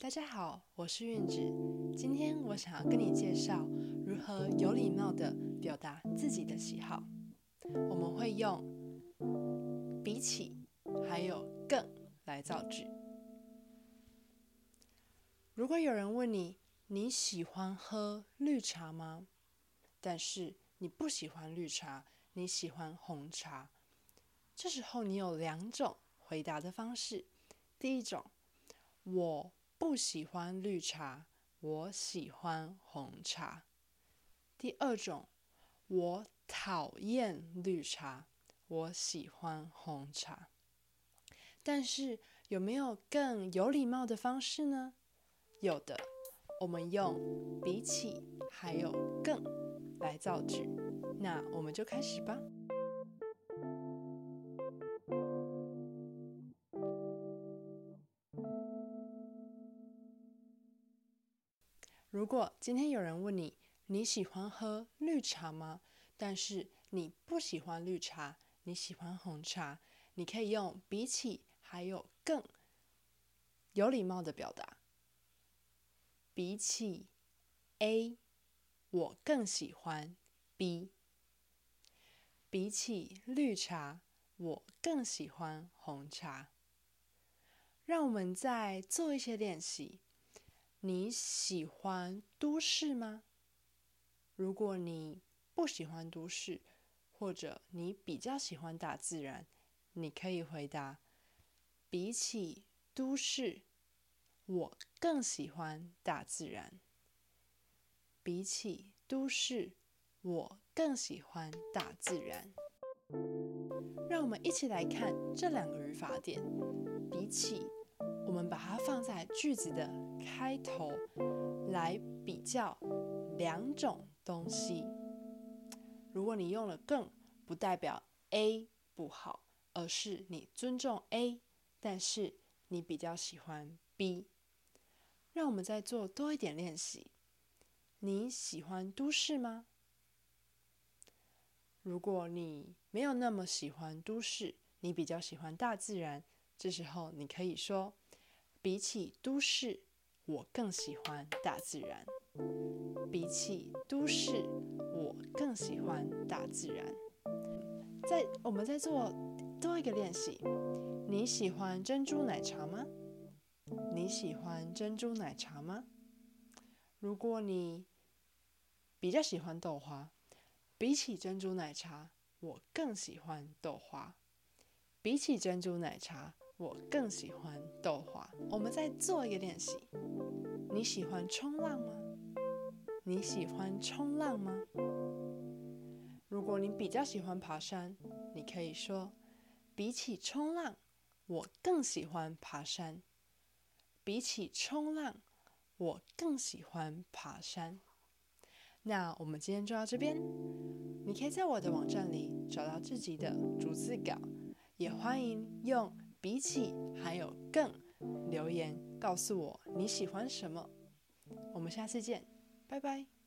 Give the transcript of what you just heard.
大家好，我是韵子。今天我想要跟你介绍如何有礼貌地表达自己的喜好。我们会用比起还有更来造句。如果有人问你，你喜欢喝绿茶吗？但是你不喜欢绿茶，你喜欢红茶。这时候你有两种回答的方式。第一种，我。不喜欢绿茶，我喜欢红茶。第二种，我讨厌绿茶，我喜欢红茶。但是有没有更有礼貌的方式呢？有的，我们用比起还有更来造句。那我们就开始吧。如果今天有人问你，你喜欢喝绿茶吗？但是你不喜欢绿茶，你喜欢红茶，你可以用比起还有更有礼貌的表达。比起 A，我更喜欢 B。比起绿茶，我更喜欢红茶。让我们再做一些练习。你喜欢都市吗？如果你不喜欢都市，或者你比较喜欢大自然，你可以回答：比起都市，我更喜欢大自然。比起都市，我更喜欢大自然。让我们一起来看这两个语法点，比起。我们把它放在句子的开头，来比较两种东西。如果你用了更，不代表 A 不好，而是你尊重 A，但是你比较喜欢 B。让我们再做多一点练习。你喜欢都市吗？如果你没有那么喜欢都市，你比较喜欢大自然，这时候你可以说。比起都市，我更喜欢大自然。比起都市，我更喜欢大自然。在，我们在做多一个练习。你喜欢珍珠奶茶吗？你喜欢珍珠奶茶吗？如果你比较喜欢豆花，比起珍珠奶茶，我更喜欢豆花。比起珍珠奶茶。我更喜欢豆花。我们再做一个练习。你喜欢冲浪吗？你喜欢冲浪吗？如果你比较喜欢爬山，你可以说：比起冲浪，我更喜欢爬山。比起冲浪，我更喜欢爬山。那我们今天就到这边。你可以在我的网站里找到自己的逐字稿，也欢迎用。比起还有更，留言告诉我你喜欢什么。我们下次见，拜拜。